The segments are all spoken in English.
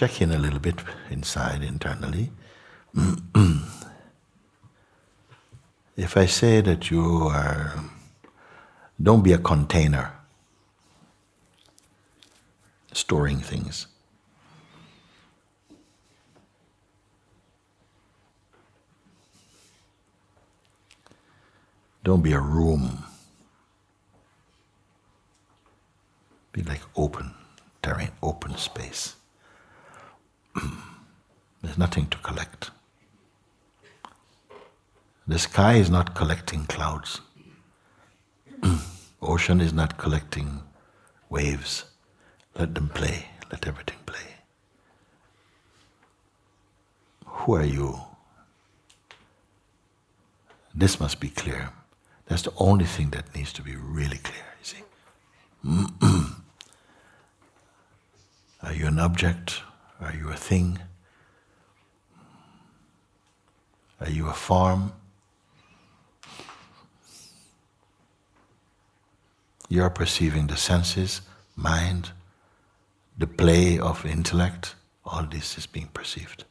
check in a little bit inside internally. if I say that you are, don't be a container storing things. Don't be a room. Be like open terrain, open space. There's nothing to collect. The sky is not collecting clouds. Ocean is not collecting waves. Let them play. Let everything play. Who are you? This must be clear. That's the only thing that needs to be really clear, you see. are you an object? Are you a thing? Are you a form? You are perceiving the senses, mind, the play of intellect, all this is being perceived.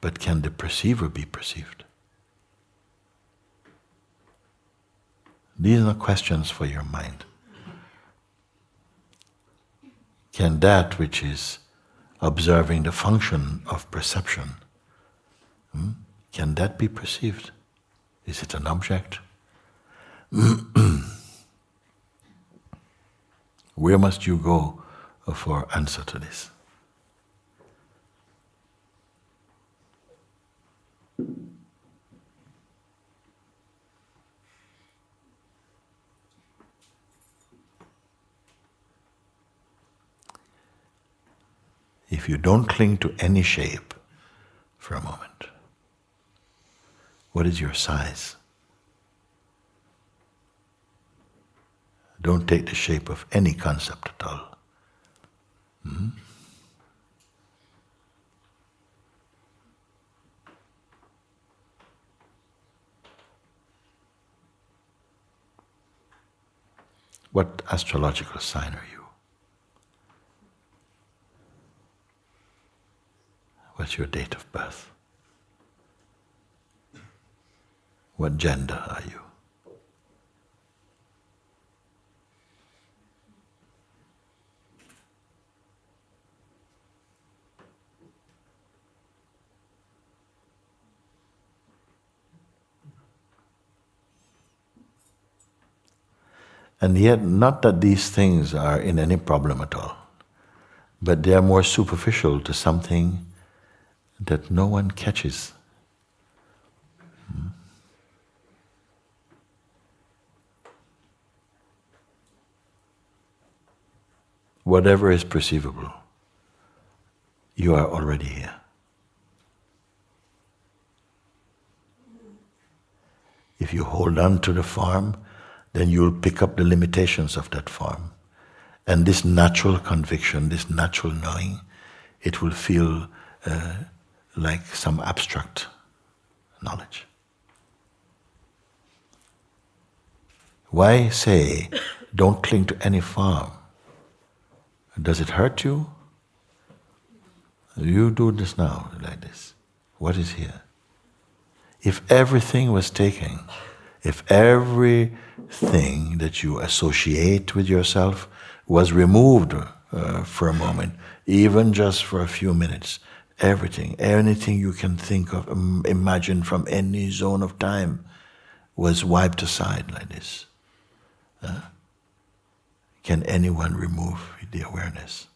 But can the perceiver be perceived? These are questions for your mind. can that which is observing the function of perception, hmm, can that be perceived? Is it an object? Where must you go for answer to this? If you don't cling to any shape for a moment, what is your size? Don't take the shape of any concept at all. Hmm? What astrological sign are you? What's your date of birth? What gender are you? And yet, not that these things are in any problem at all, but they are more superficial to something that no one catches. Hmm? Whatever is perceivable, you are already here. If you hold on to the form, then you'll pick up the limitations of that form. And this natural conviction, this natural knowing, it will feel uh, like some abstract knowledge. Why say, don't cling to any form? Does it hurt you? You do this now, like this. What is here? If everything was taken, if everything that you associate with yourself was removed uh, for a moment, even just for a few minutes, everything, anything you can think of, imagine from any zone of time, was wiped aside like this. Uh, can anyone remove the awareness?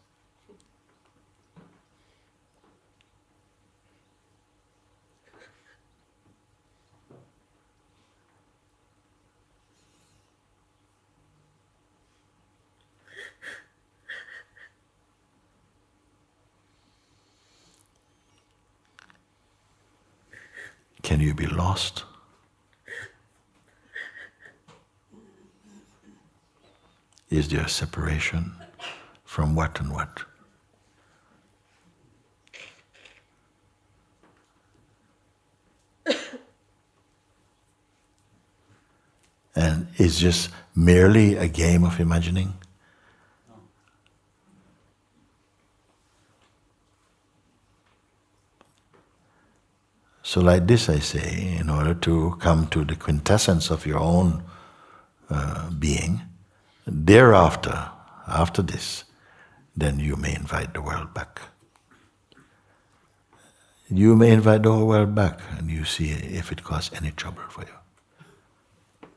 Can you be lost? Is there separation From what and what? and is just merely a game of imagining? So, like this, I say, in order to come to the quintessence of your own uh, being, thereafter, after this, then you may invite the world back. You may invite the whole world back and you see if it causes any trouble for you.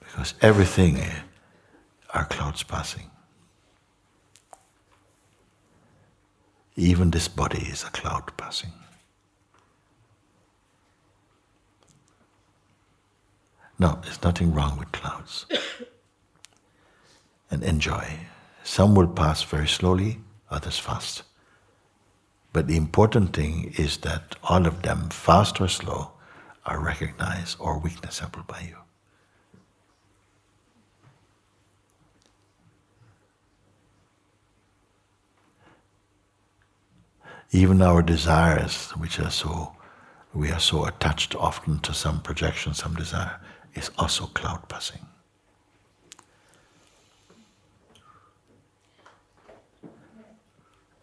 Because everything are clouds passing. Even this body is a cloud passing. No, there's nothing wrong with clouds. and enjoy. Some will pass very slowly, others fast. But the important thing is that all of them, fast or slow, are recognized or witnessable by you. Even our desires, which are so, we are so attached often to some projection, some desire, is also cloud passing.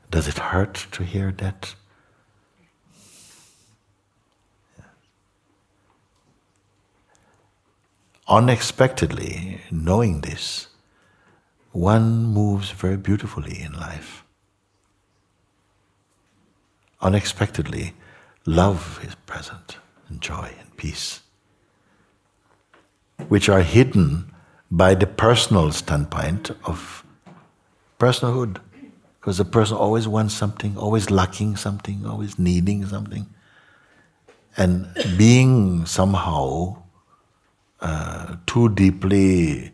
Does it hurt to hear that? Unexpectedly, knowing this, one moves very beautifully in life. Unexpectedly, love is present, and joy and peace which are hidden by the personal standpoint of personhood. Because the person always wants something, always lacking something, always needing something. And being somehow uh, too deeply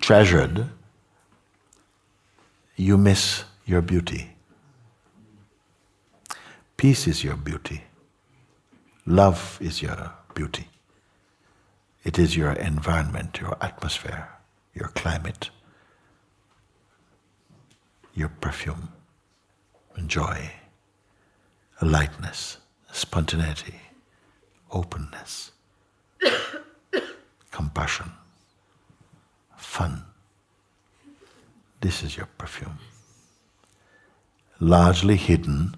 treasured, you miss your beauty. Peace is your beauty. Love is your beauty. It is your environment, your atmosphere, your climate, your perfume, joy, lightness, spontaneity, openness, compassion, fun. This is your perfume. Largely hidden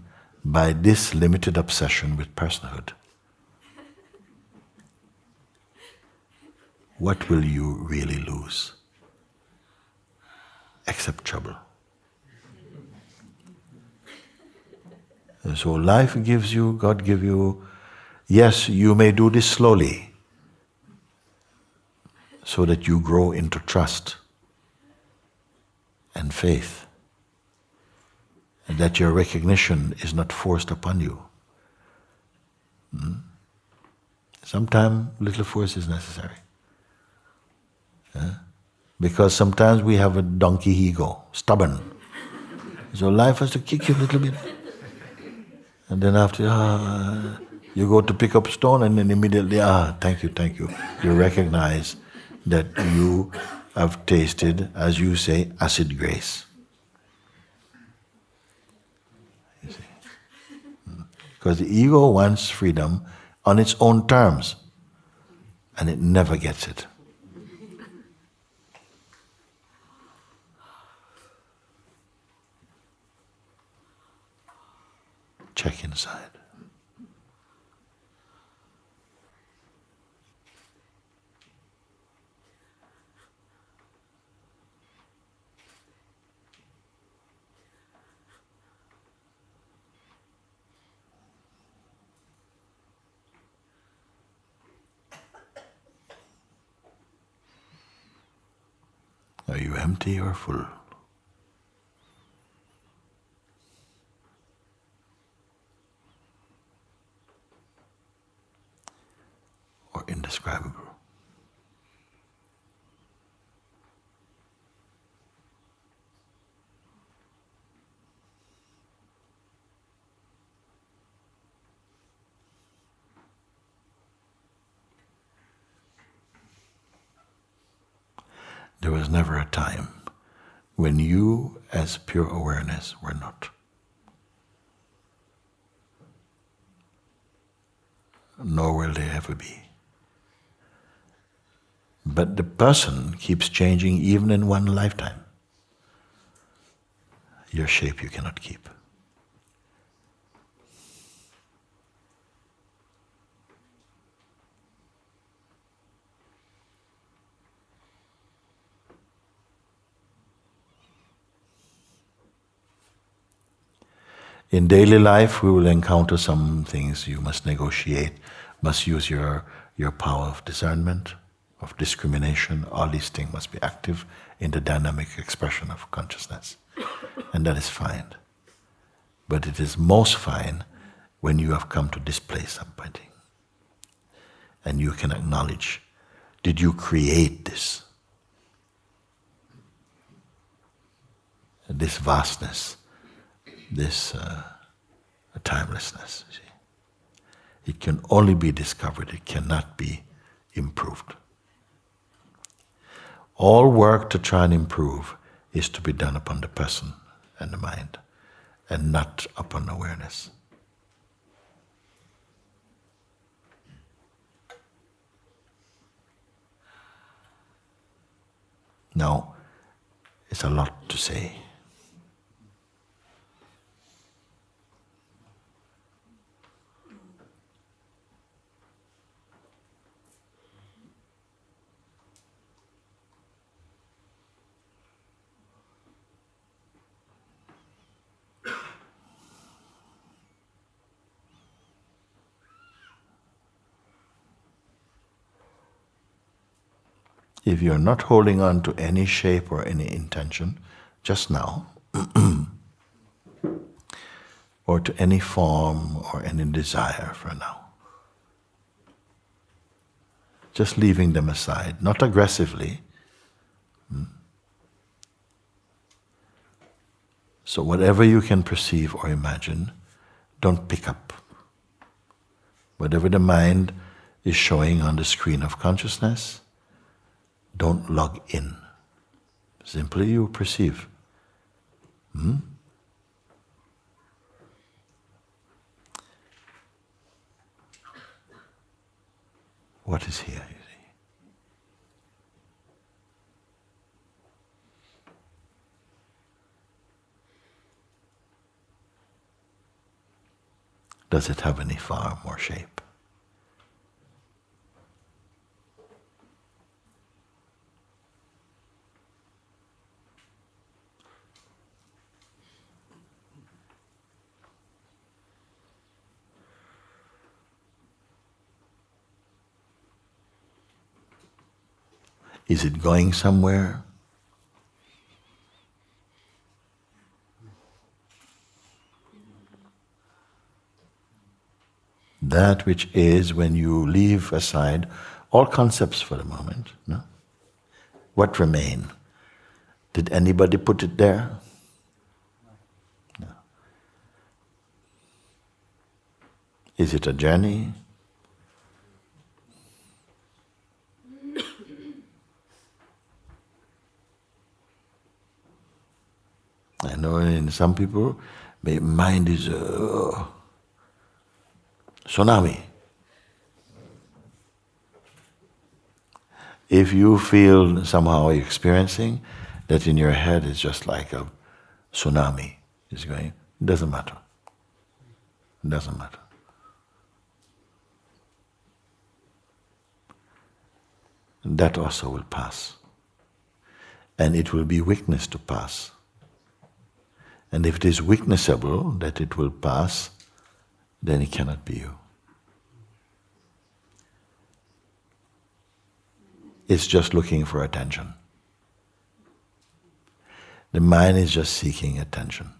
by this limited obsession with personhood. what will you really lose? Except trouble. And so life gives you, God give you, yes, you may do this slowly so that you grow into trust and faith that your recognition is not forced upon you. Hmm? Sometimes little force is necessary. Because sometimes we have a donkey ego, stubborn. So life has to kick you a little bit. And then after, ah, you go to pick up stone and then immediately, ah, thank you, thank you. You recognize that you have tasted, as you say, acid grace. You see? Because the ego wants freedom on its own terms, and it never gets it. check inside. Are you empty or full? There was never a time when you, as pure awareness, were not. Nor will they ever be. But the person keeps changing even in one lifetime. Your shape you cannot keep. In daily life, we will encounter some things you must negotiate, must use your, your power of discernment, of discrimination. All these things must be active in the dynamic expression of consciousness. And that is fine. But it is most fine when you have come to displace somebody. And you can acknowledge did you create this? This vastness this uh, timelessness. It can only be discovered, it cannot be improved. All work to try and improve is to be done upon the person and the mind, and not upon awareness. Now, it's a lot to say. If you're not holding on to any shape or any intention just now, or to any form or any desire for now, just leaving them aside, not aggressively. Hmm. So, whatever you can perceive or imagine, don't pick up. Whatever the mind is showing on the screen of consciousness, don't log in. Simply you perceive. Hmm? What is here, you see? Does it have any form or shape? Is it going somewhere? That which is when you leave aside all concepts for the moment, no? What remain? Did anybody put it there? Is it a journey? I know in some people, mind is a uh, tsunami. If you feel somehow experiencing that in your head it's just like a tsunami is going, it doesn't matter. It doesn't matter. that also will pass. And it will be weakness to pass. And if it is witnessable that it will pass, then it cannot be you. It's just looking for attention. The mind is just seeking attention.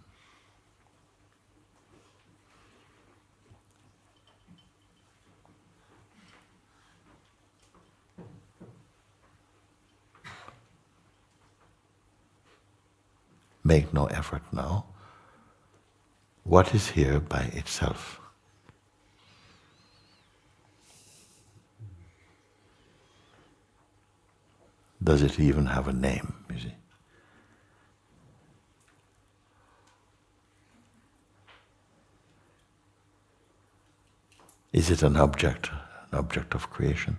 make no effort now. What is here by itself? Does it even have a name, you see? Is it an object, an object of creation?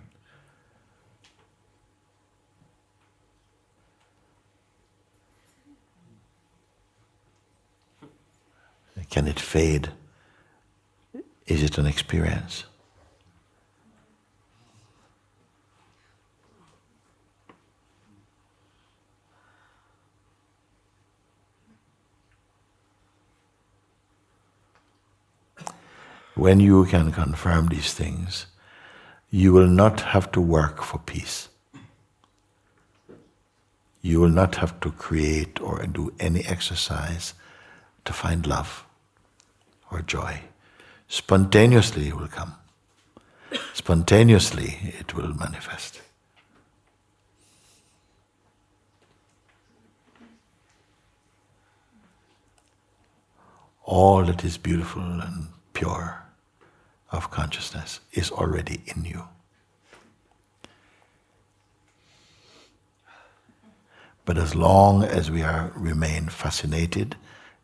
Fade? Is it an experience? When you can confirm these things, you will not have to work for peace. You will not have to create or do any exercise to find love or joy. Spontaneously it will come. Spontaneously it will manifest. All that is beautiful and pure of consciousness is already in you. But as long as we are remain fascinated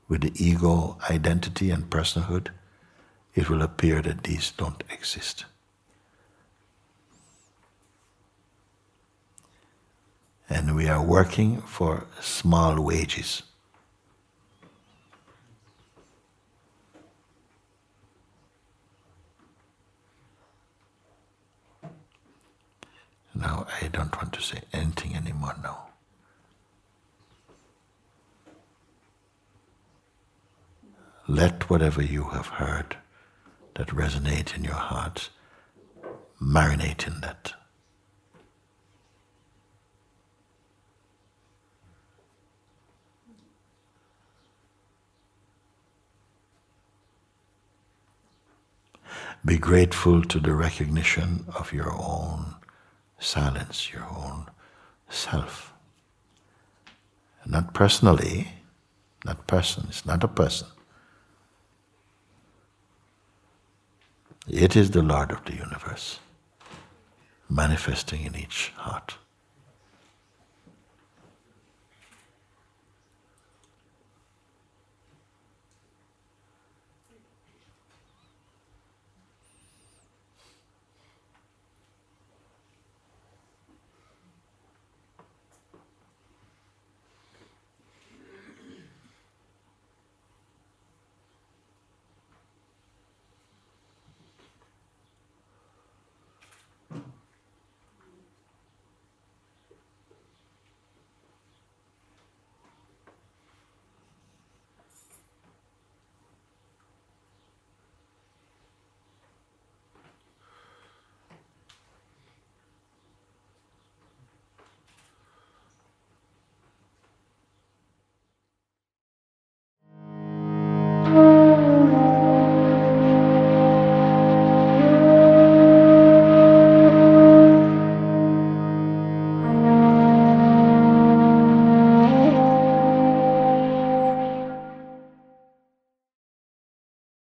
with the ego identity and personhood, it will appear that these don't exist. And we are working for small wages. Now I don't want to say anything anymore now. Let whatever you have heard that resonate in your heart marinate in that. Be grateful to the recognition of your own silence your own self. Not personally, not person, it's not a person. It is the Lord of the universe manifesting in each heart.